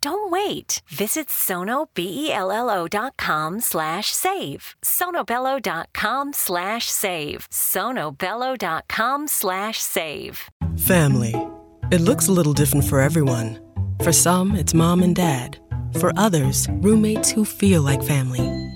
Don't wait. Visit sonobello.com slash save. sonobello.com slash save. sonobello.com slash save. Family. It looks a little different for everyone. For some, it's mom and dad. For others, roommates who feel like family.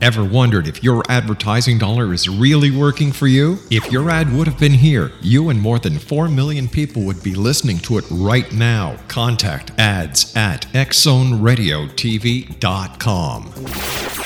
Ever wondered if your advertising dollar is really working for you? If your ad would have been here, you and more than 4 million people would be listening to it right now. Contact ads at xzoneradiotv.com.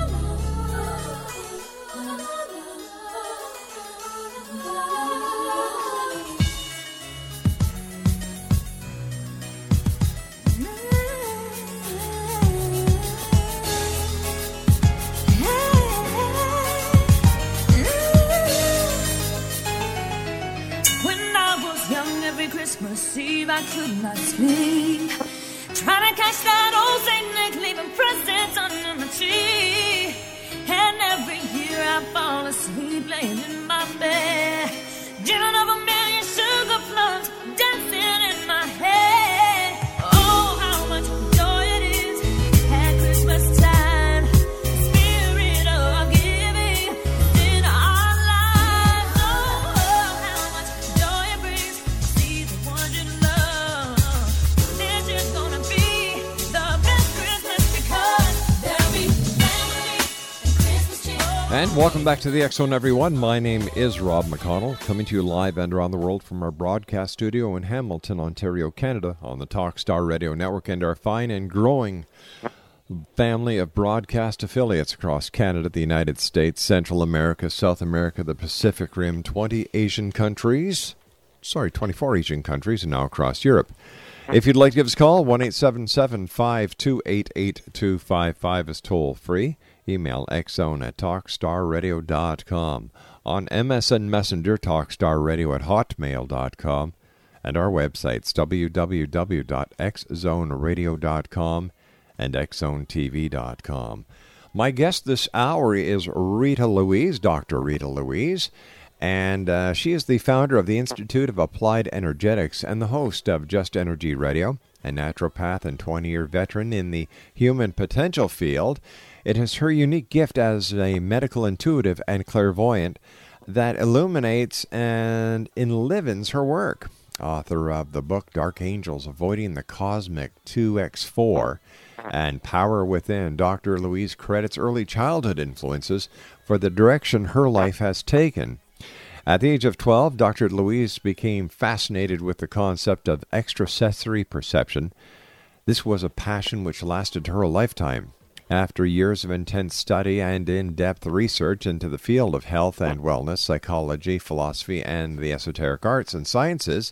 I could not sleep. Trying to catch that old Saint Nick leaving presents under my tree. And every year I fall asleep laying in my bed, And welcome back to the X Zone, everyone. My name is Rob McConnell, coming to you live and around the world from our broadcast studio in Hamilton, Ontario, Canada, on the Talkstar Radio Network and our fine and growing family of broadcast affiliates across Canada, the United States, Central America, South America, the Pacific Rim, 20 Asian countries. Sorry, 24 Asian countries, and now across Europe. If you'd like to give us a call, 1 877 528 8255 is toll free. Email xzone at talkstarradio.com. On MSN Messenger, talkstarradio at hotmail.com. And our websites, www.xzoneradio.com and xzonetv.com. My guest this hour is Rita Louise, Dr. Rita Louise, and uh, she is the founder of the Institute of Applied Energetics and the host of Just Energy Radio, a naturopath and 20 year veteran in the human potential field. It is her unique gift as a medical intuitive and clairvoyant that illuminates and enlivens her work. Author of the book Dark Angels Avoiding the Cosmic 2x4 and Power Within, Dr. Louise credits early childhood influences for the direction her life has taken. At the age of 12, Dr. Louise became fascinated with the concept of extrasensory perception. This was a passion which lasted her a lifetime. After years of intense study and in depth research into the field of health and wellness, psychology, philosophy, and the esoteric arts and sciences,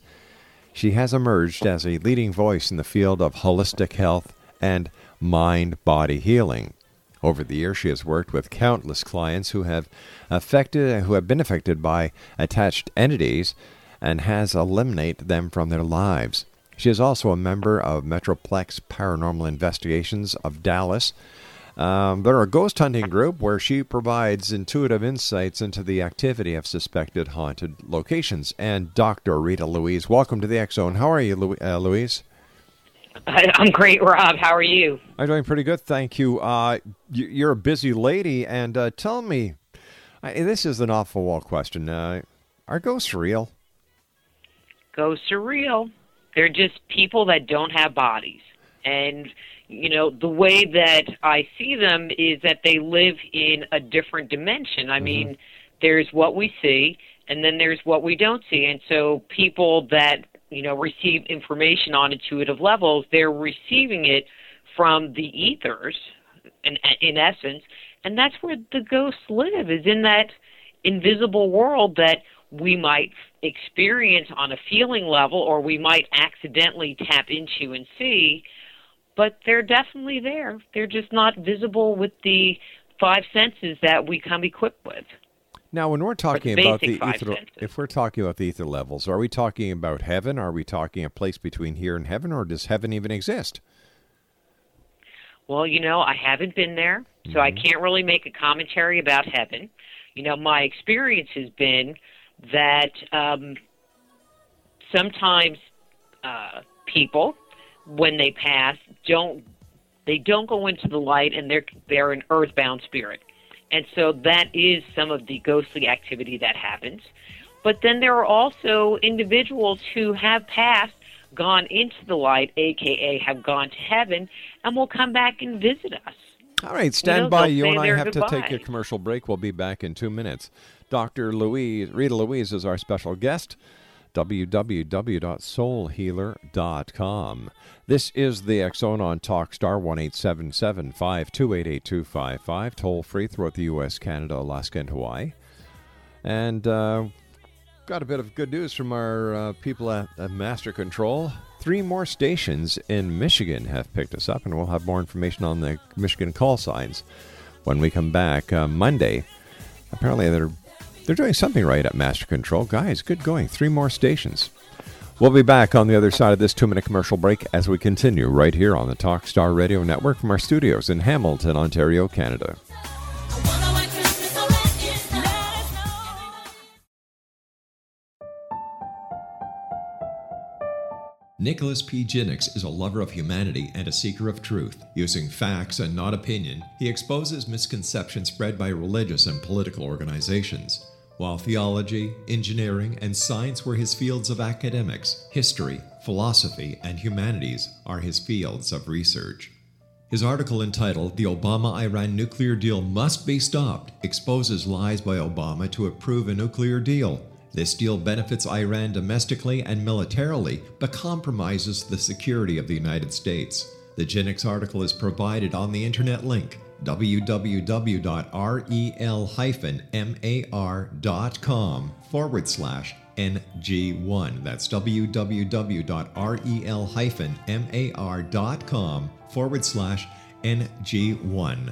she has emerged as a leading voice in the field of holistic health and mind body healing. Over the years, she has worked with countless clients who have affected, who have been affected by attached entities, and has eliminated them from their lives. She is also a member of Metroplex Paranormal Investigations of Dallas. Um, they're a ghost hunting group where she provides intuitive insights into the activity of suspected haunted locations. And Dr. Rita Louise, welcome to the X Zone. How are you, Lou- uh, Louise? I'm great, Rob. How are you? I'm doing pretty good, thank you. Uh, you- you're a busy lady, and uh, tell me, I, this is an awful wall question. Uh, are ghosts real? Ghosts are real. They're just people that don't have bodies. And, you know, the way that I see them is that they live in a different dimension. I mm-hmm. mean, there's what we see, and then there's what we don't see. And so people that, you know, receive information on intuitive levels, they're receiving it from the ethers, in, in essence. And that's where the ghosts live, is in that invisible world that we might experience on a feeling level or we might accidentally tap into and see, but they're definitely there. They're just not visible with the five senses that we come equipped with. Now, when we're talking the about the ether, senses. if we're talking about the ether levels, are we talking about heaven? Are we talking a place between here and heaven, or does heaven even exist? Well, you know, I haven't been there, so I can't really make a commentary about heaven. You know, my experience has been that um, sometimes uh, people, when they pass, don't they don't go into the light, and they're they're an earthbound spirit, and so that is some of the ghostly activity that happens. But then there are also individuals who have passed, gone into the light, aka have gone to heaven, and will come back and visit us. All right, stand know, by. You and I have to take a commercial break. We'll be back in two minutes. Dr. Louise, Rita Louise is our special guest. www.soulhealer.com. This is the Zone on Talkstar 1 877 528 8255, toll free throughout the U.S., Canada, Alaska, and Hawaii. And uh, got a bit of good news from our uh, people at, at Master Control. Three more stations in Michigan have picked us up, and we'll have more information on the Michigan call signs when we come back uh, Monday. Apparently, they're they're doing something right at Master Control. Guys, good going. Three more stations. We'll be back on the other side of this two minute commercial break as we continue right here on the Talkstar Radio Network from our studios in Hamilton, Ontario, Canada. Nicholas P. Jennings is a lover of humanity and a seeker of truth. Using facts and not opinion, he exposes misconceptions spread by religious and political organizations. While theology, engineering, and science were his fields of academics, history, philosophy, and humanities are his fields of research. His article entitled The Obama Iran Nuclear Deal Must Be Stopped exposes lies by Obama to approve a nuclear deal this deal benefits Iran domestically and militarily, but compromises the security of the United States. The Jennings article is provided on the internet link www.rel-mar.com forward slash NG1. That's www.rel-mar.com forward slash NG1.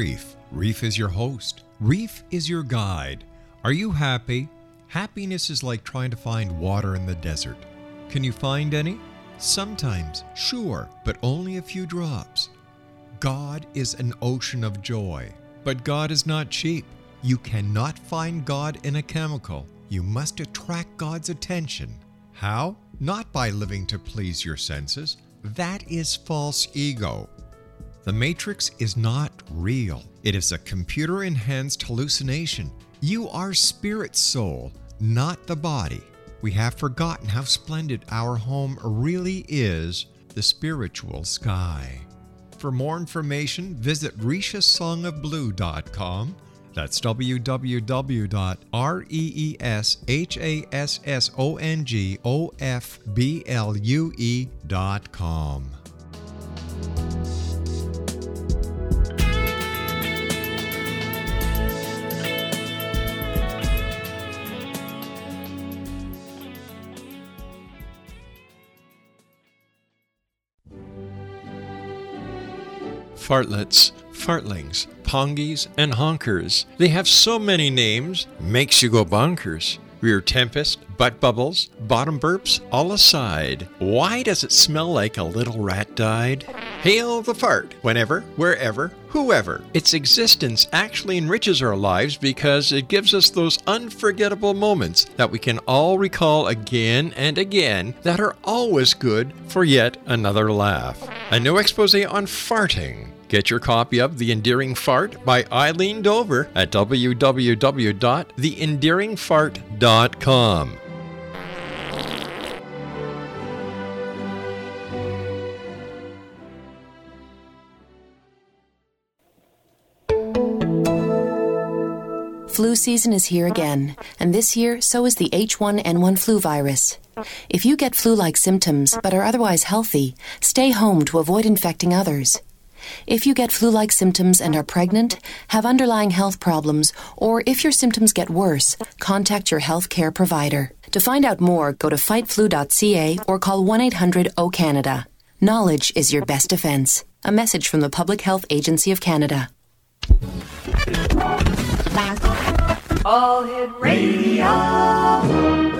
Reef. Reef is your host. Reef is your guide. Are you happy? Happiness is like trying to find water in the desert. Can you find any? Sometimes, sure, but only a few drops. God is an ocean of joy, but God is not cheap. You cannot find God in a chemical. You must attract God's attention. How? Not by living to please your senses. That is false ego. The Matrix is not real. It is a computer enhanced hallucination. You are spirit soul, not the body. We have forgotten how splendid our home really is the spiritual sky. For more information, visit rishasongofblue.com. That's www.reeshasongofblue.com. fartlets, fartlings, pongies, and honkers. They have so many names, makes you go bonkers. Rear tempest, butt bubbles, bottom burps, all aside. Why does it smell like a little rat died? Hail the fart, whenever, wherever, whoever. Its existence actually enriches our lives because it gives us those unforgettable moments that we can all recall again and again that are always good for yet another laugh. A new expose on farting Get your copy of The Endearing Fart by Eileen Dover at www.theendearingfart.com. Flu season is here again, and this year so is the H1N1 flu virus. If you get flu like symptoms but are otherwise healthy, stay home to avoid infecting others. If you get flu like symptoms and are pregnant, have underlying health problems, or if your symptoms get worse, contact your health care provider. To find out more, go to fightflu.ca or call 1 800 O Canada. Knowledge is your best defense. A message from the Public Health Agency of Canada. All Hit Radio.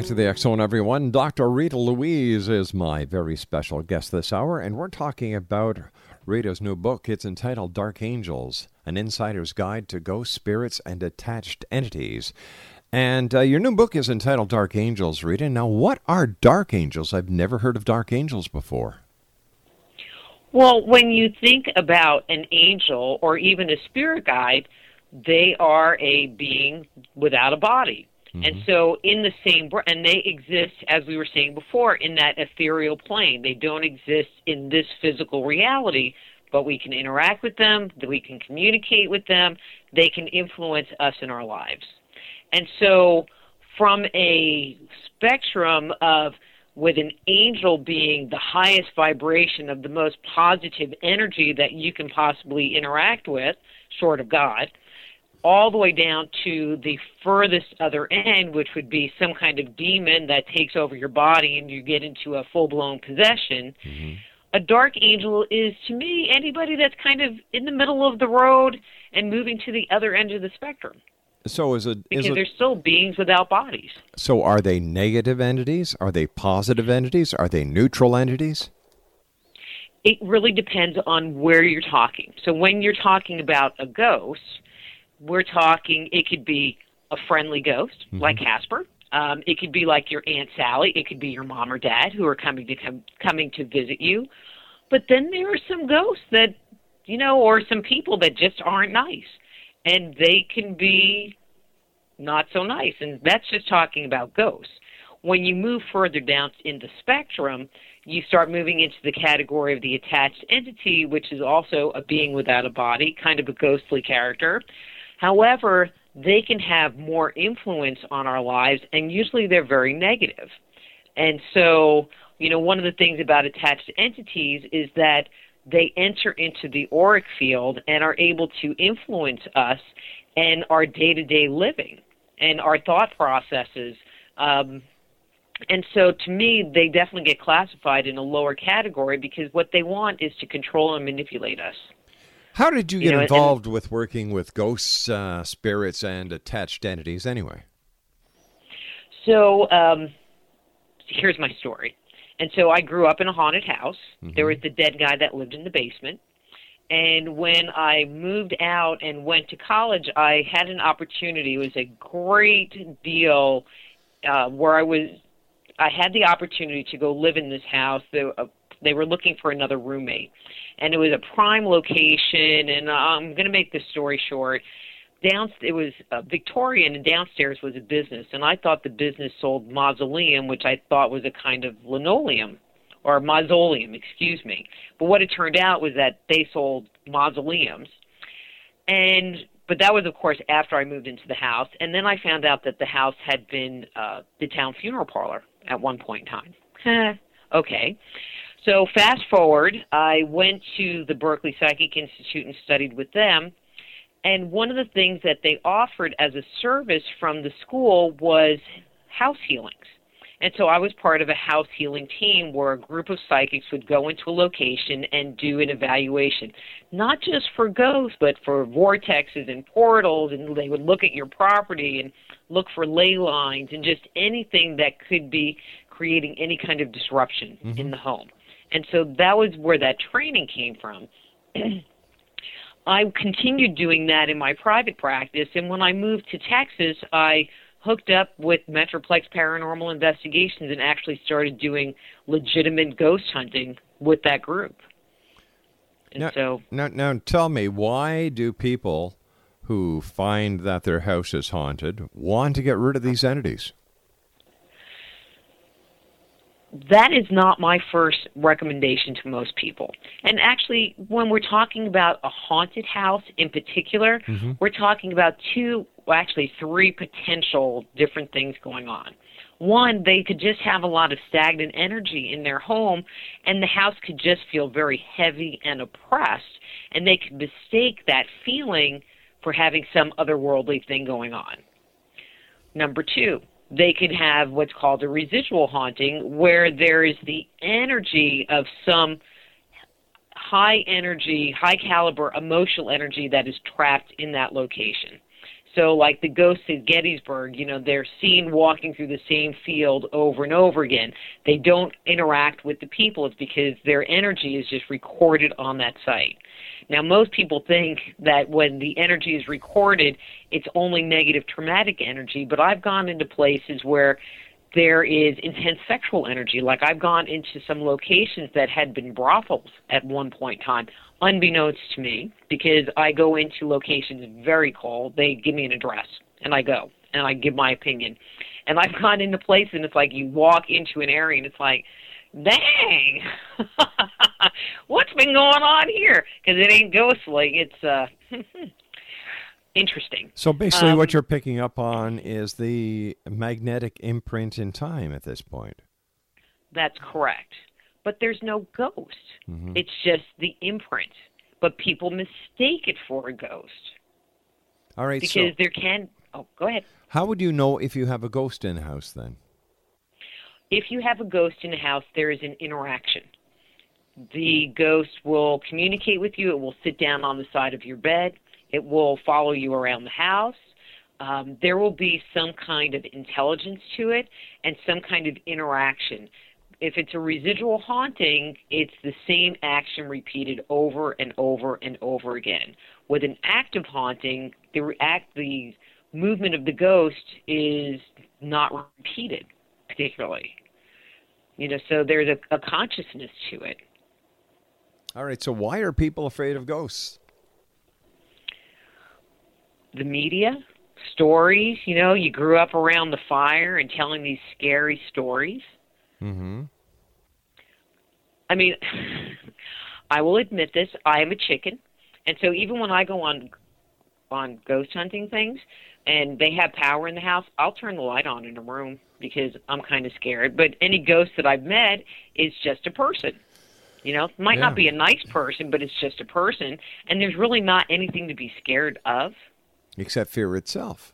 Back to the Zone, everyone. Dr. Rita Louise is my very special guest this hour, and we're talking about Rita's new book. It's entitled Dark Angels An Insider's Guide to Ghost Spirits and Attached Entities. And uh, your new book is entitled Dark Angels, Rita. Now, what are dark angels? I've never heard of dark angels before. Well, when you think about an angel or even a spirit guide, they are a being without a body. Mm-hmm. And so, in the same, and they exist, as we were saying before, in that ethereal plane. They don't exist in this physical reality, but we can interact with them, we can communicate with them, they can influence us in our lives. And so, from a spectrum of with an angel being the highest vibration of the most positive energy that you can possibly interact with, short of God, all the way down to the furthest other end, which would be some kind of demon that takes over your body and you get into a full blown possession. Mm-hmm. A dark angel is, to me, anybody that's kind of in the middle of the road and moving to the other end of the spectrum. So is it because is it, they're still beings without bodies. So are they negative entities? Are they positive entities? Are they neutral entities? It really depends on where you're talking. So when you're talking about a ghost, we're talking it could be a friendly ghost mm-hmm. like Casper. Um, it could be like your aunt Sally. It could be your mom or dad who are coming to come, coming to visit you. But then there are some ghosts that you know, or some people that just aren't nice, and they can be not so nice. And that's just talking about ghosts. When you move further down in the spectrum, you start moving into the category of the attached entity, which is also a being without a body, kind of a ghostly character. However, they can have more influence on our lives, and usually they're very negative. And so, you know, one of the things about attached entities is that they enter into the auric field and are able to influence us and our day to day living and our thought processes. Um, and so to me, they definitely get classified in a lower category because what they want is to control and manipulate us. How did you get you know, involved and, with working with ghosts, uh, spirits, and attached entities anyway? So, um, here's my story. And so I grew up in a haunted house. Mm-hmm. There was the dead guy that lived in the basement. And when I moved out and went to college, I had an opportunity. It was a great deal uh, where I was. I had the opportunity to go live in this house. They, uh, they were looking for another roommate, and it was a prime location. And uh, I'm going to make this story short. Down, it was uh, Victorian, and downstairs was a business, and I thought the business sold mausoleum, which I thought was a kind of linoleum or mausoleum, excuse me. But what it turned out was that they sold mausoleums, and but that was of course after I moved into the house, and then I found out that the house had been uh, the town funeral parlor at one point in time. okay, so fast forward, I went to the Berkeley Psychic Institute and studied with them. And one of the things that they offered as a service from the school was house healings. And so I was part of a house healing team where a group of psychics would go into a location and do an evaluation, not just for ghosts, but for vortexes and portals. And they would look at your property and look for ley lines and just anything that could be creating any kind of disruption mm-hmm. in the home. And so that was where that training came from. I continued doing that in my private practice, and when I moved to Texas, I hooked up with Metroplex Paranormal Investigations and actually started doing legitimate ghost hunting with that group. And now, so now, now tell me, why do people who find that their house is haunted want to get rid of these entities? That is not my first recommendation to most people. And actually, when we're talking about a haunted house in particular, mm-hmm. we're talking about two, well, actually three potential different things going on. One, they could just have a lot of stagnant energy in their home, and the house could just feel very heavy and oppressed, and they could mistake that feeling for having some otherworldly thing going on. Number two, they could have what's called a residual haunting, where there is the energy of some high energy, high caliber emotional energy that is trapped in that location. So, like the ghosts at Gettysburg, you know, they're seen walking through the same field over and over again. They don't interact with the people. It's because their energy is just recorded on that site. Now, most people think that when the energy is recorded, it's only negative traumatic energy, but I've gone into places where there is intense sexual energy. Like I've gone into some locations that had been brothels at one point in time, unbeknownst to me, because I go into locations very cold. They give me an address, and I go and I give my opinion. And I've gone into places, and it's like you walk into an area, and it's like, dang, what's been going on here? Because it ain't ghostly. It's uh. interesting. So basically, Um, what you're picking up on is the magnetic imprint in time at this point. That's correct. But there's no ghost. Mhm. It's just the imprint. But people mistake it for a ghost All right. because so, there can. Oh, go ahead. how would you know if you have a ghost in house then? If you have a ghost in the house, there is an interaction. The ghost will communicate with you. It will sit down on the side of your bed. It will follow you around the house. Um, there will be some kind of intelligence to it and some kind of interaction. If it's a residual haunting, it's the same action repeated over and over and over again. With an active haunting, the react the movement of the ghost is not repeated particularly. You know, so there's a, a consciousness to it. All right. So why are people afraid of ghosts? The media, stories, you know, you grew up around the fire and telling these scary stories. Mm-hmm. I mean, I will admit this, I am a chicken. And so even when I go on on ghost hunting things and they have power in the house, I'll turn the light on in a room because I'm kind of scared. But any ghost that I've met is just a person. You know, might Yeah. not be a nice person, but it's just a person, and there's really not anything to be scared of Except fear itself.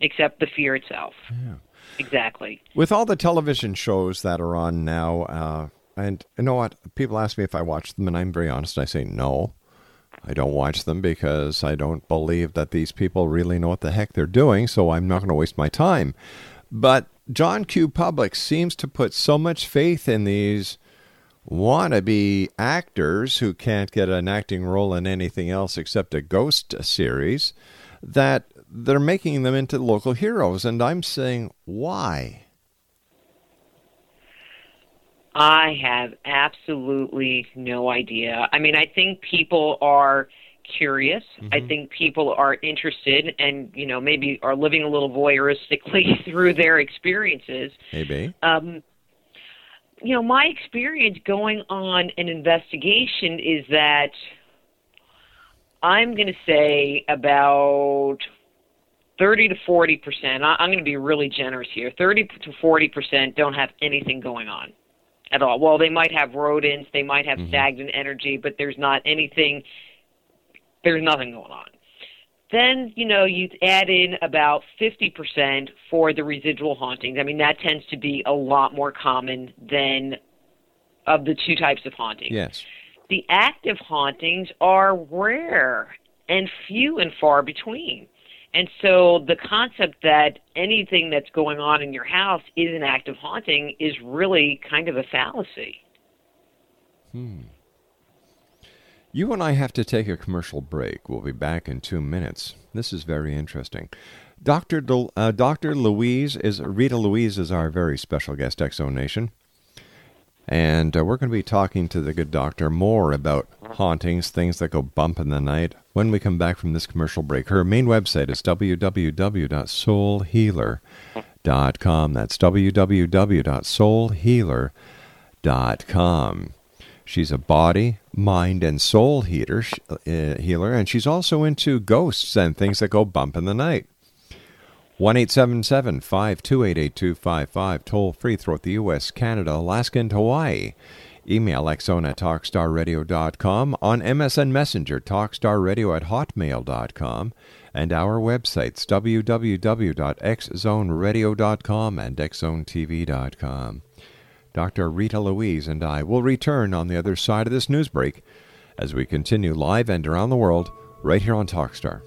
except the fear itself. Yeah. Exactly. With all the television shows that are on now, uh, and you know what? People ask me if I watch them, and I'm very honest. I say no. I don't watch them because I don't believe that these people really know what the heck they're doing, so I'm not going to waste my time. But John Q. Public seems to put so much faith in these wannabe actors who can't get an acting role in anything else except a ghost series that they're making them into local heroes. And I'm saying, why? I have absolutely no idea. I mean, I think people are curious. I think people are interested and, you know, maybe are living a little voyeuristically through their experiences. Maybe. Um, you know, my experience going on an investigation is that I'm going to say about 30 to 40 percent. I'm going to be really generous here. 30 to 40 percent don't have anything going on at all. Well, they might have rodents, they might have stagnant energy, but there's not anything. There's nothing going on. Then you know you add in about 50 percent for the residual hauntings. I mean that tends to be a lot more common than of the two types of hauntings Yes. the active hauntings are rare and few and far between. And so the concept that anything that's going on in your house is an active haunting is really kind of a fallacy. Hmm. You and I have to take a commercial break. We'll be back in two minutes. This is very interesting. Dr. Del- uh, Dr. Louise is Rita Louise is our very special guest, Exo Nation. And uh, we're going to be talking to the good doctor more about hauntings, things that go bump in the night, when we come back from this commercial break. Her main website is www.soulhealer.com. That's www.soulhealer.com. She's a body, mind, and soul heater, uh, healer, and she's also into ghosts and things that go bump in the night. 1 877 528 8255, toll free throughout the U.S., Canada, Alaska, and Hawaii. Email xzone at talkstarradio.com, on MSN Messenger, talkstarradio at hotmail.com, and our websites, www.xzoneradio.com and xzonetv.com. Dr. Rita Louise and I will return on the other side of this news break as we continue live and around the world right here on Talkstar.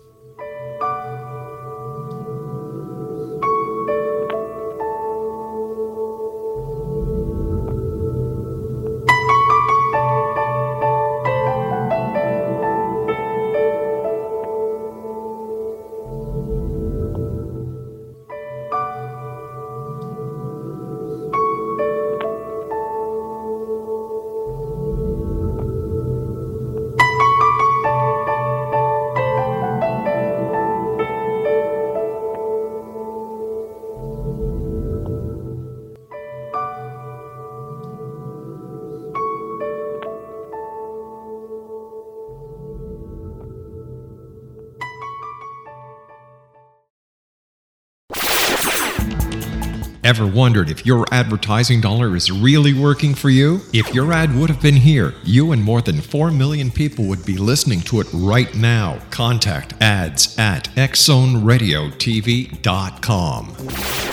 Ever wondered if your advertising dollar is really working for you? If your ad would have been here, you and more than 4 million people would be listening to it right now. Contact ads at xzoneradiotv.com.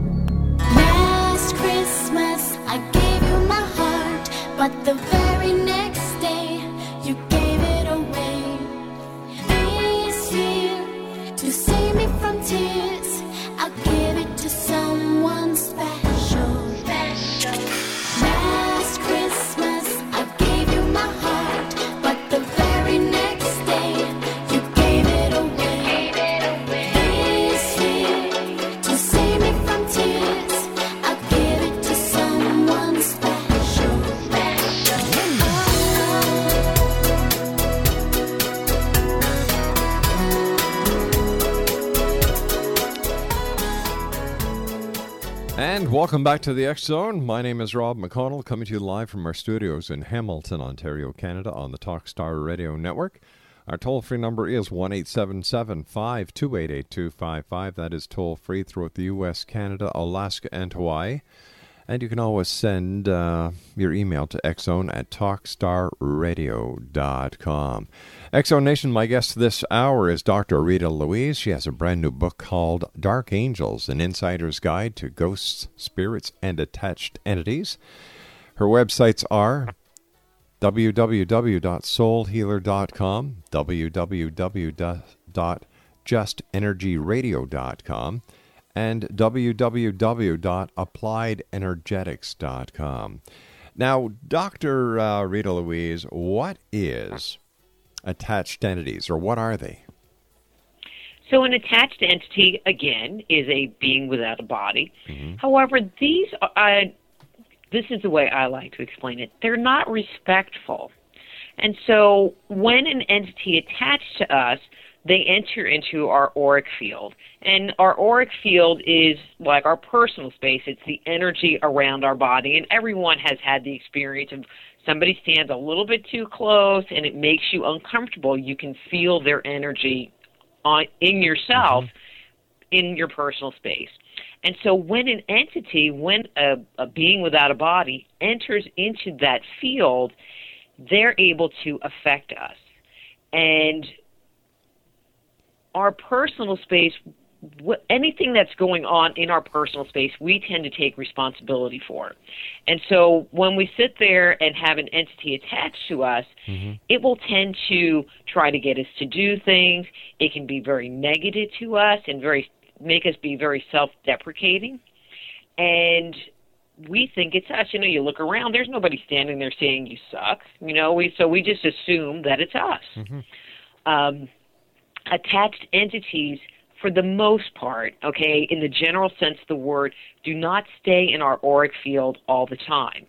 Last Christmas I gave you my heart, but the welcome back to the X Zone. My name is Rob McConnell, coming to you live from our studios in Hamilton, Ontario, Canada, on the Talkstar Radio Network. Our toll free number is 1 877 528 8255. That is toll free throughout the U.S., Canada, Alaska, and Hawaii. And you can always send uh, your email to xzone at talkstarradio.com. Exo Nation, my guest this hour is Dr. Rita Louise. She has a brand new book called Dark Angels An Insider's Guide to Ghosts, Spirits, and Attached Entities. Her websites are www.soulhealer.com, www.justenergyradio.com, and www.appliedenergetics.com. Now, Dr. Uh, Rita Louise, what is attached entities, or what are they? So, an attached entity, again, is a being without a body. However, these are, uh, this is the way I like to explain it. They're not respectful. And so, when an entity attached to us, they enter into our auric field. And our auric field is like our personal space, it's the energy around our body. And everyone has had the experience of somebody stands a little bit too close and it makes you uncomfortable. You can feel their energy on, in yourself mm-hmm. in your personal space. And so when an entity, when a, a being without a body enters into that field, they're able to affect us. And our personal space, anything that's going on in our personal space, we tend to take responsibility for. And so when we sit there and have an entity attached to us, it will tend to try to get us to do things. It can be very negative to us and very make us be very self-deprecating. And we think it's us. You know, you look around, there's nobody standing there saying you suck. You know, we so we just assume that it's us. Um, attached entities, for the most part, okay, in the general sense of the word, do not stay in our auric field all the time.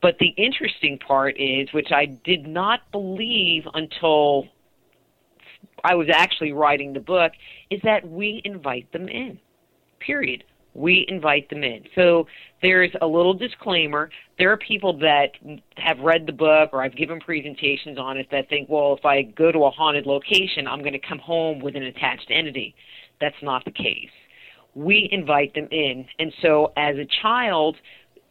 But the interesting part is, which I did not believe until I was actually writing the book, is that we invite them in. Period. We invite them in. So there's a little disclaimer. There are people that have read the book or I've given presentations on it that think, well, if I go to a haunted location, I'm going to come home with an attached entity. That's not the case. We invite them in. And so as a child,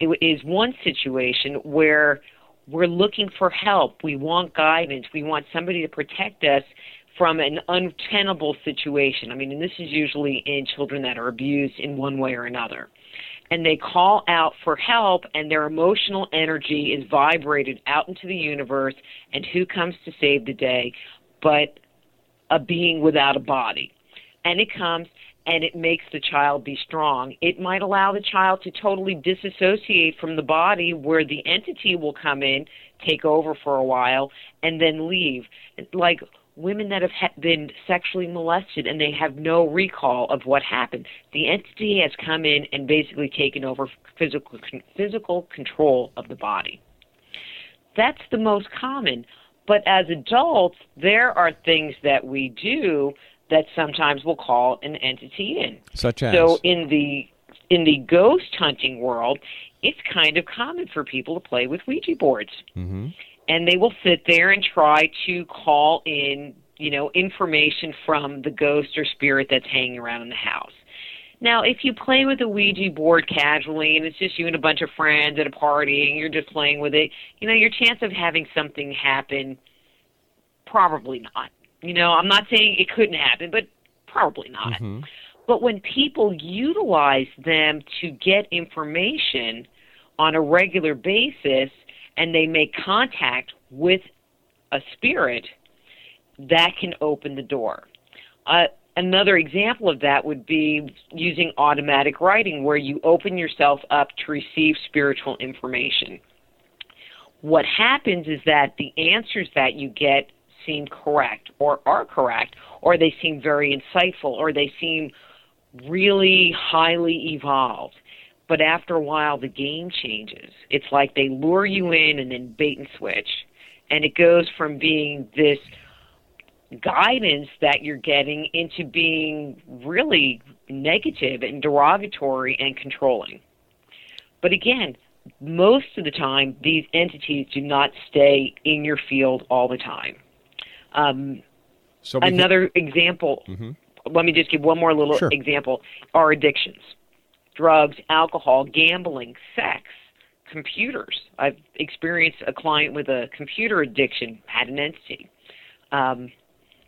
it is one situation where we're looking for help. We want guidance. We want somebody to protect us from an untenable situation. I mean, and this is usually in children that are abused in one way or another. And they call out for help, and their emotional energy is vibrated out into the universe. And who comes to save the day but a being without a body? And it comes and it makes the child be strong. It might allow the child to totally disassociate from the body where the entity will come in, take over for a while, and then leave. Like women that have ha- been sexually molested and they have no recall of what happened. The entity has come in and basically taken over physical physical control of the body. That's the most common. But as adults, there are things that we do that sometimes we'll call an entity in. Such as? So in the in the ghost hunting world, it's kind of common for people to play with Ouija boards Mm-hmm. And they will sit there and try to call in, you know, information from the ghost or spirit that's hanging around in the house. Now, if you play with a Ouija board casually and it's just you and a bunch of friends at a party and you're just playing with it, you know, your chance of having something happen probably not. You know, I'm not saying it couldn't happen, but probably not. Mm-hmm. But when people utilize them to get information on a regular basis and they make contact with a spirit, that can open the door. Uh, another example of that would be using automatic writing, where you open yourself up to receive spiritual information. What happens is that the answers that you get seem correct or are correct, or they seem very insightful, or they seem really highly evolved. But after a while, the game changes. It's like they lure you in and then bait and switch. And it goes from being this guidance that you're getting into being really negative and derogatory and controlling. But again, most of the time, these entities do not stay in your field all the time. Um, So we can- another example Mhm. let me just give one more little Sure. example are addictions drugs alcohol gambling sex computers. I've experienced a client with a computer addiction had an entity. Um,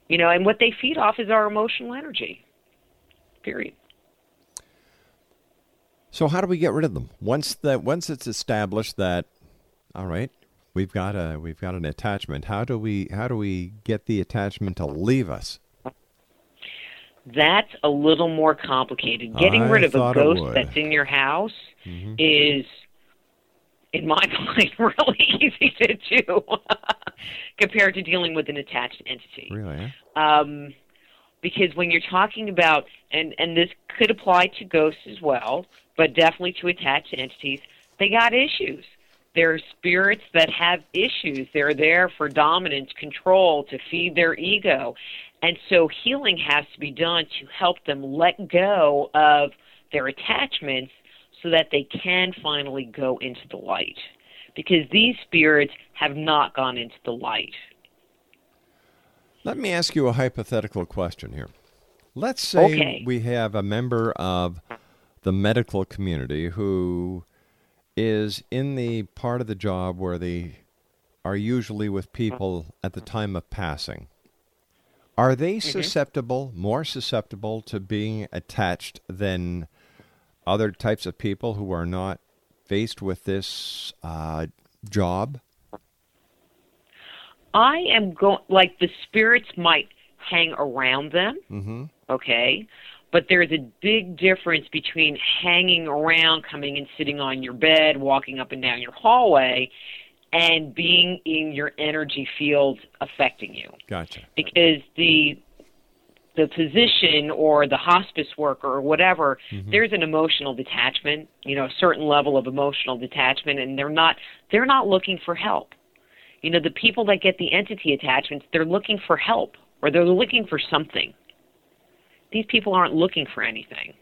you know and what they feed off is our emotional energy period. So how do we get rid of them? Once that once it's established that all right we've got a we've got an attachment how do we how do we get the attachment to leave us that's a little more complicated getting I rid of a ghost that's in your house Mhm. is in my mind really easy to do compared to dealing with an attached entity really um, because when you're talking about and and this could apply to ghosts as well, but definitely to attached entities, they got issues. They're spirits that have issues. They're there for dominance, control, to feed their ego. And so healing has to be done to help them let go of their attachments so that they can finally go into the light. Because these spirits have not gone into the light. Let me ask you a hypothetical question here. Let's say Okay. we have a member of the medical community who is in the part of the job where they are usually with people at the time of passing. Are they susceptible, more susceptible to being attached than other types of people who are not faced with this uh, job? I am going, like, the spirits might hang around them, Mm-hmm. okay? But there's a big difference between hanging around, coming and sitting on your bed, walking up and down your hallway, and being in your energy field affecting you. Gotcha. Because the the physician or the hospice worker or whatever, mm-hmm. there's an emotional detachment, you know, a certain level of emotional detachment and they're not they're not looking for help. You know, the people that get the entity attachments, they're looking for help or they're looking for something. These people aren't looking for anything.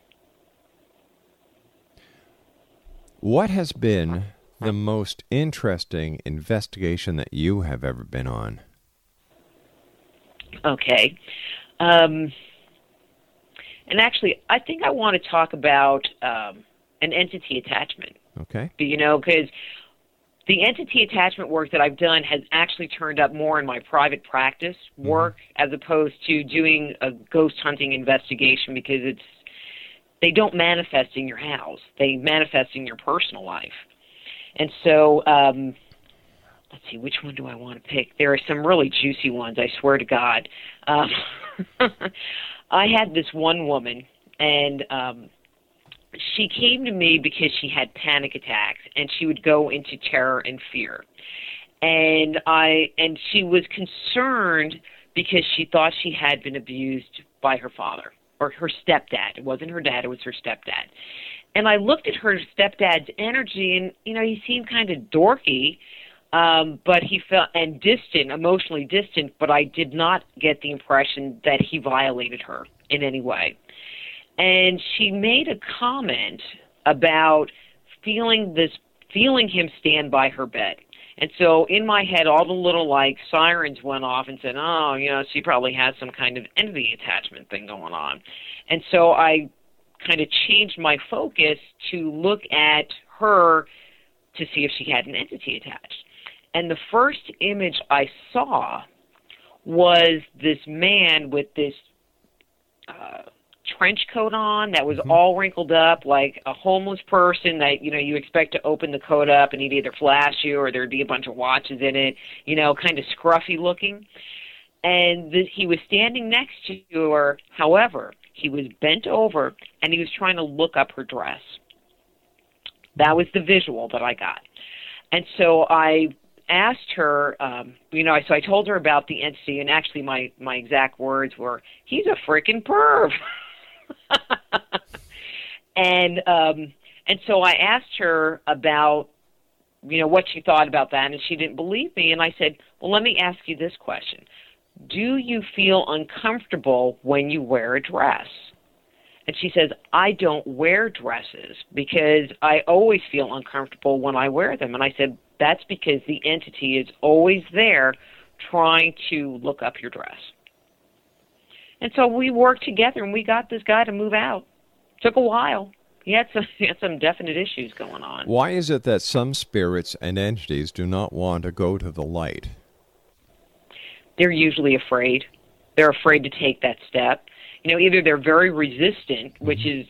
What has been the most interesting investigation that you have ever been on? Okay. Um, and actually, I think I want to talk about um, an entity attachment. Okay. You know, because the entity attachment work that I've done has actually turned up more in my private practice work as opposed to doing a ghost hunting investigation because it's they don't manifest in your house; they manifest in your personal life. And so, um, let's see, which one do I want to pick? There are some really juicy ones. I swear to God. Um, I had this one woman, and um, she came to me because she had panic attacks, and she would go into terror and fear. And I and she was concerned because she thought she had been abused by her father or her stepdad. It wasn't her dad; it was her stepdad. And I looked at her stepdad's energy, and you know, he seemed kind of dorky, um, but he felt and distant, emotionally distant. But I did not get the impression that he violated her in any way. And she made a comment about feeling this, feeling him stand by her bed. And so in my head, all the little like sirens went off and said, "Oh, you know, she probably has some kind of entity attachment thing going on." And so I kind of changed my focus to look at her to see if she had an entity attached. And the first image I saw was this man with this uh, trench coat on that was all wrinkled up like a homeless person that you know you expect to open the coat up and he'd either flash you or there'd be a bunch of watches in it you know kind of scruffy looking. And the, he was standing next to her. However he was bent over and he was trying to look up her dress. That was the visual that i got. And so i asked her um you know so i told her about the entity and actually my my exact words were he's a freaking perv. And um and so I asked her about you know what she thought about that and she didn't believe me and I said, "Well, let me ask you this question. Do you feel uncomfortable when you wear a dress?" And she says, "I don't wear dresses because I always feel uncomfortable when I wear them." And I said, "That's because the entity is always there trying to look up your dress." And so we worked together and we got this guy to move out. Took a while. He had some he had some definite issues going on. Why is it that some spirits and entities do not want to go to the light? They're usually afraid. They're afraid to take that step. You know, either they're very resistant, which is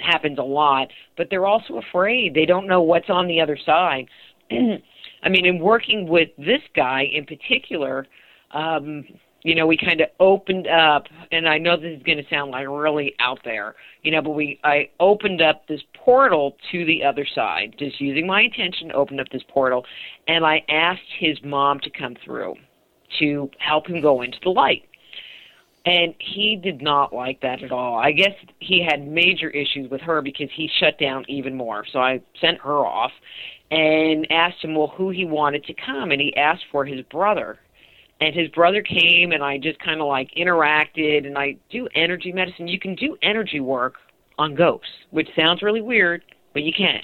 happens a lot, but they're also afraid. They don't know what's on the other side. I mean, in working with this guy in particular, um, you know, we kind of opened up, and I know this is going to sound like really out there, you know, but we I opened up this portal to the other side, just using my intention, opened up this portal, and I asked his mom to come through to help him go into the light. And he did not like that at all. I guess he had major issues with her because he shut down even more. So I sent her off and asked him, well, who he wanted to come. And he asked for his brother. and his brother came and I just kind of like interacted and I do energy medicine. You can do energy work on ghosts, which sounds really weird, but you can.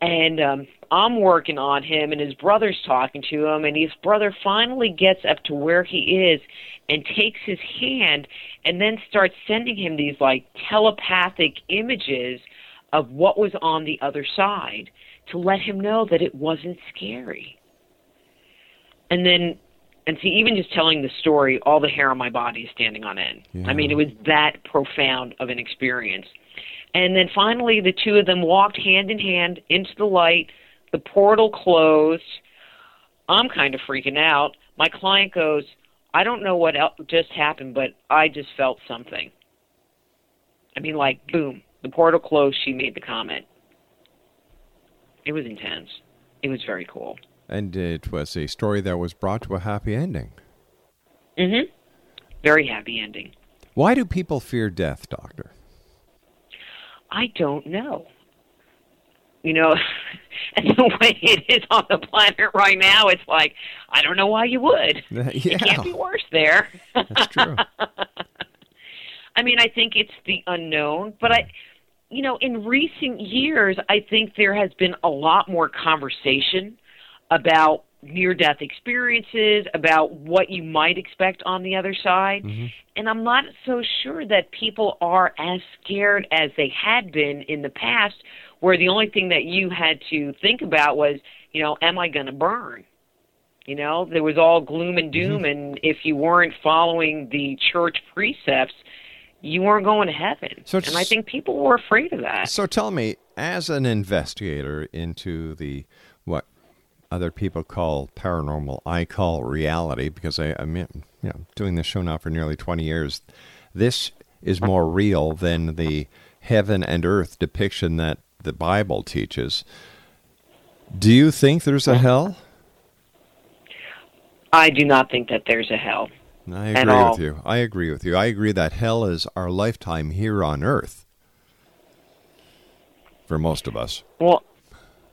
And um I'm working on him and his brother's talking to him and his brother finally gets up to where he is and takes his hand and then starts sending him these like telepathic images of what was on the other side to let him know that it wasn't scary. And then and see even just telling the story all the hair on my body is standing on end. I mean it was that profound of an experience. And then finally the two of them walked hand in hand into the light. The portal closed. I'm kind of freaking out. My client goes, I don't know what el- just happened, but I just felt something. I mean, like, boom, the portal closed. She made the comment. It was intense. It was very cool. And it was a story that was brought to a happy ending. Mm Mhm. Very happy ending. Why do people fear death, Doctor? I don't know. You know, and the way it is on the planet right now, it's like I don't know why you would. It Yeah. can't be worse there. That's true. I mean, I think it's the unknown, but I, you know, in recent years, I think there has been a lot more conversation about near death experiences, about what you might expect on the other side. Mm-hmm. And I'm not so sure that people are as scared as they had been in the past, where the only thing that you had to think about was, you know, am I going to burn? You know, there was all gloom and doom, mm-hmm. and if you weren't following the church precepts, you weren't going to heaven. So and I think people were afraid of that. So tell me, as an investigator into the other people call paranormal, I call reality because I, I'm you know doing this show now for nearly twenty years. This is more real than the heaven and earth depiction that the Bible teaches. Do you think there's a hell? I do not think that there's a hell. I agree with you. I agree with you. I agree that hell is our lifetime here on earth. For most of us. Well,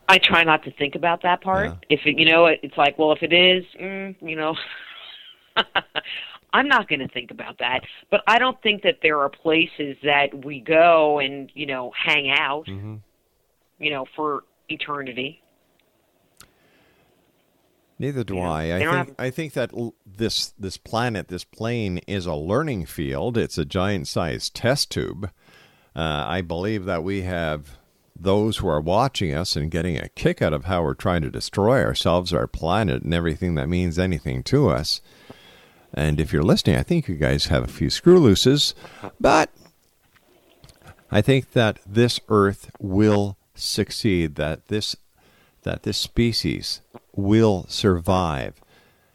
I try not to think about that part. If it, you know, it's like, well, if it is, mm, you know, I'm not going to think about that. But I don't think that there are places that we go and you know hang out, you know, for eternity. Neither do I. I don't think I think that l- this this planet, this plane, is a learning field. It's a giant-sized test tube. Uh, I believe that we have those who are watching us and getting a kick out of how we're trying to destroy ourselves, our planet, and everything that means anything to us. And if you're listening, I think you guys have a few screw looses, but I think that this Earth will succeed. That this that this species will survive,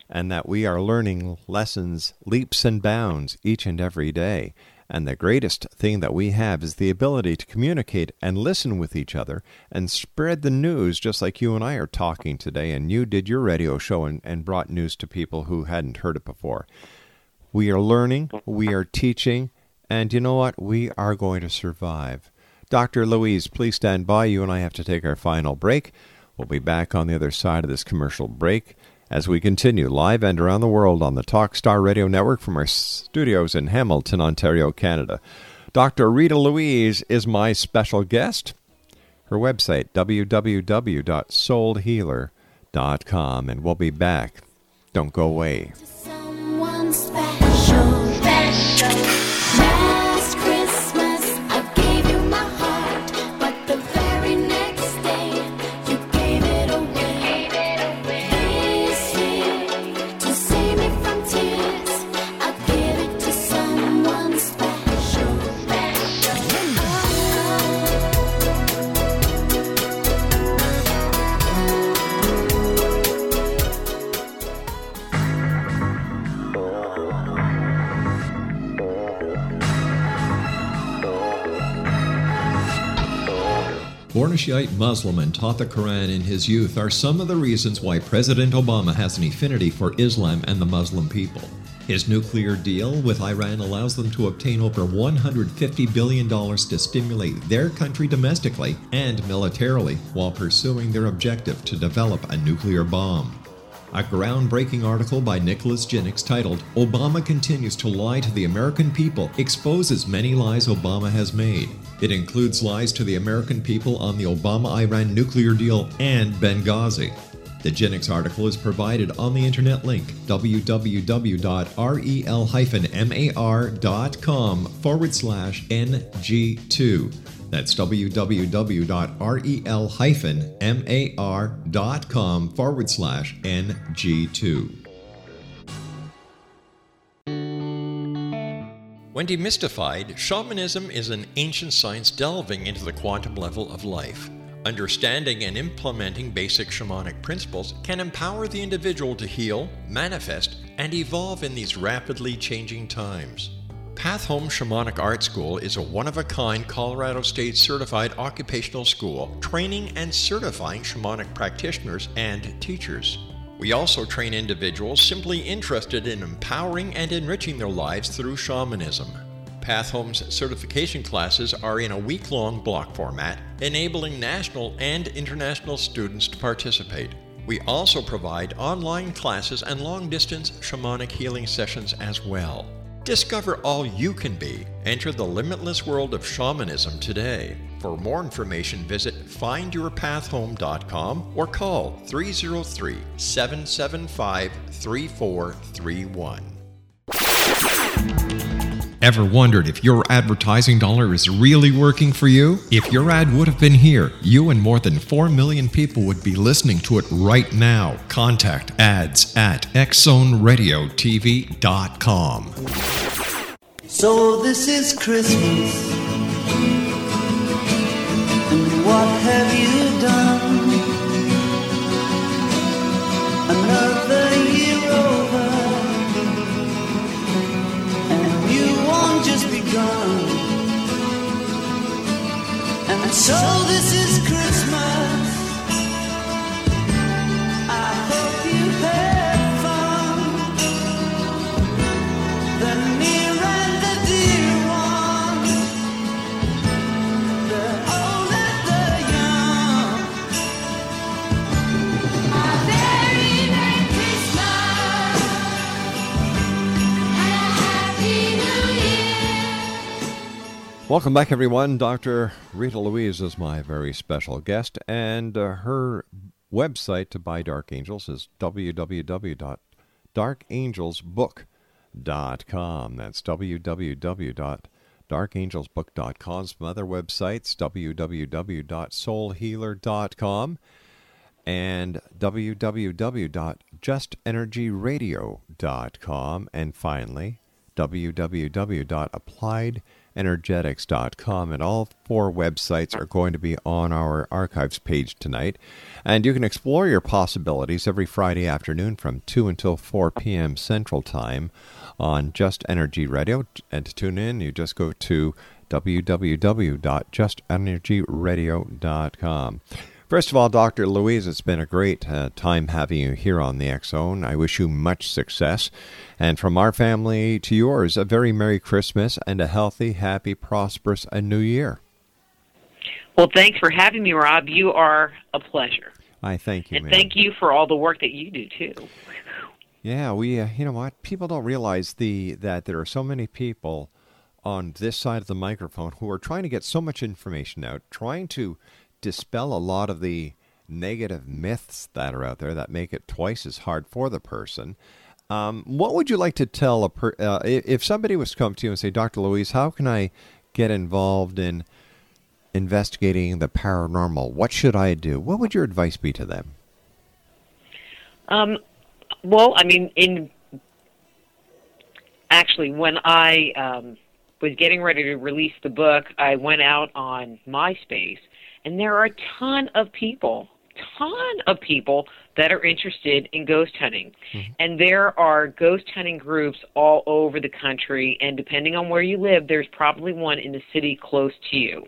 and that we are learning lessons leaps and bounds each and every day. And the greatest thing that we have is the ability to communicate and listen with each other and spread the news, just like you and I are talking today. And you did your radio show and, and brought news to people who hadn't heard it before. We are learning, we are teaching, and you know what? We are going to survive. Dr. Louise, please stand by. You and I have to take our final break. We'll be back on the other side of this commercial break as we continue live and around the world on the Talkstar Radio Network from our studios in Hamilton, Ontario, Canada. Dr. Rita Louise is my special guest. Her website, www.soulhealer.com, and we'll be back. Don't go away. Shiite Muslim and taught the Quran in his youth are some of the reasons why President Obama has an affinity for Islam and the Muslim people. His nuclear deal with Iran allows them to obtain over $150 billion to stimulate their country domestically and militarily while pursuing their objective to develop a nuclear bomb. A groundbreaking article by Nicholas Jennings titled Obama Continues to Lie to the American People exposes many lies Obama has made. It includes lies to the American people on the Obama Iran nuclear deal and Benghazi. The Jennings article is provided on the internet link www.rel-mar.com forward slash NG2. That's www.rel-mar.com forward slash NG2. When demystified, shamanism is an ancient science delving into the quantum level of life. Understanding and implementing basic shamanic principles can empower the individual to heal, manifest, and evolve in these rapidly changing times. Path Home Shamanic Art School is a one of a kind Colorado State certified occupational school training and certifying shamanic practitioners and teachers. We also train individuals simply interested in empowering and enriching their lives through shamanism. Path Home's certification classes are in a week long block format, enabling national and international students to participate. We also provide online classes and long distance shamanic healing sessions as well. Discover all you can be. Enter the limitless world of shamanism today. For more information, visit findyourpathhome.com or call 303 775 3431. Ever wondered if your advertising dollar is really working for you? If your ad would have been here, you and more than 4 million people would be listening to it right now. Contact ads at xzoneradiotv.com. So this is Christmas. And what have you so this is Welcome back, everyone. Dr. Rita Louise is my very special guest, and uh, her website to buy Dark Angels is www.darkangelsbook.com. That's www.darkangelsbook.com. Some other websites www.soulhealer.com and www.justenergyradio.com. And finally, www.appliedenergetics.com. And all four websites are going to be on our archives page tonight. And you can explore your possibilities every Friday afternoon from 2 until 4 p.m. Central Time on Just Energy Radio. And to tune in, you just go to www.justenergyradio.com. First of all, Dr. Louise, it's been a great uh, time having you here on the X Zone. I wish you much success. And from our family to yours, a very Merry Christmas and a healthy, happy, prosperous a New Year. Well, thanks for having me, Rob. You are a pleasure. I thank you, And ma'am. thank you for all the work that you do, too. Yeah, we, uh, you know what? People don't realize the that there are so many people on this side of the microphone who are trying to get so much information out, trying to dispel a lot of the negative myths that are out there that make it twice as hard for the person. Um, what would you like to tell a per- uh, if somebody was to come to you and say, Dr. Louise, how can I get involved in investigating the paranormal? What should I do? What would your advice be to them? Um, well, I mean, in actually, when I um, was getting ready to release the book, I went out on MySpace, and there are a ton of people, ton of people that are interested in ghost hunting. Mm-hmm. And there are ghost hunting groups all over the country, and depending on where you live, there's probably one in the city close to you.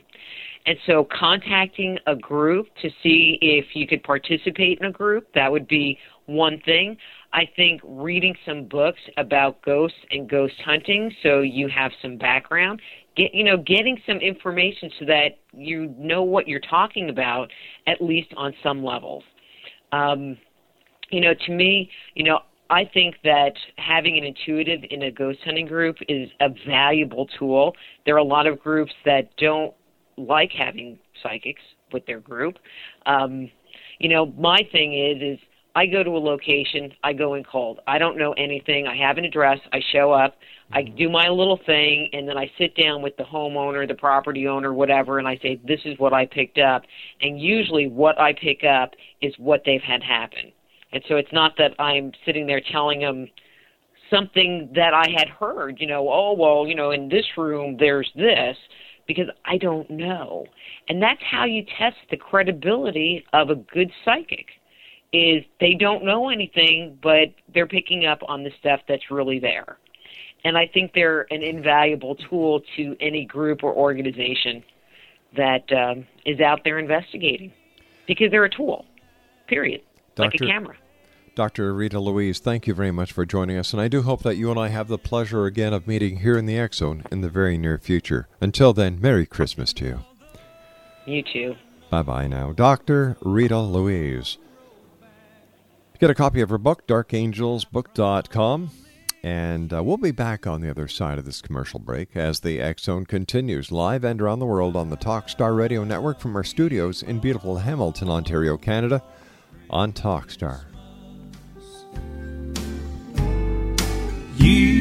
And so contacting a group to see if you could participate in a group, that would be one thing. I think reading some books about ghosts and ghost hunting so you have some background, get you know, getting some information so that you know what you're talking about at least on some levels. Um you know, to me, you know, I think that having an intuitive in a ghost hunting group is a valuable tool. There are a lot of groups that don't like having psychics with their group. Um, you know, my thing is is I go to a location, I go in cold. I don't know anything. I have an address. I show up. I mm-hmm. do my little thing, and then I sit down with the homeowner, the property owner, whatever, and I say, "This is what I picked up." And usually, what I pick up is what they've had happen. And so it's not that I'm sitting there telling them something that I had heard, you know, oh, well, you know, in this room there's this, because I don't know. And that's how you test the credibility of a good psychic is they don't know anything, but they're picking up on the stuff that's really there. And I think they're an invaluable tool to any group or organization that um, is out there investigating because they're a tool, period like a camera. Dr. Rita Louise, thank you very much for joining us, and I do hope that you and I have the pleasure again of meeting here in the X Zone in the very near future. Until then, Merry Christmas to you. You too. Bye bye now. Dr. Rita Louise. Get a copy of her book, darkangelsbook.com. And uh, we'll be back on the other side of this commercial break as the X Zone continues live and around the world on the Talkstar Radio Network from our studios in beautiful Hamilton, Ontario, Canada, on Talkstar. You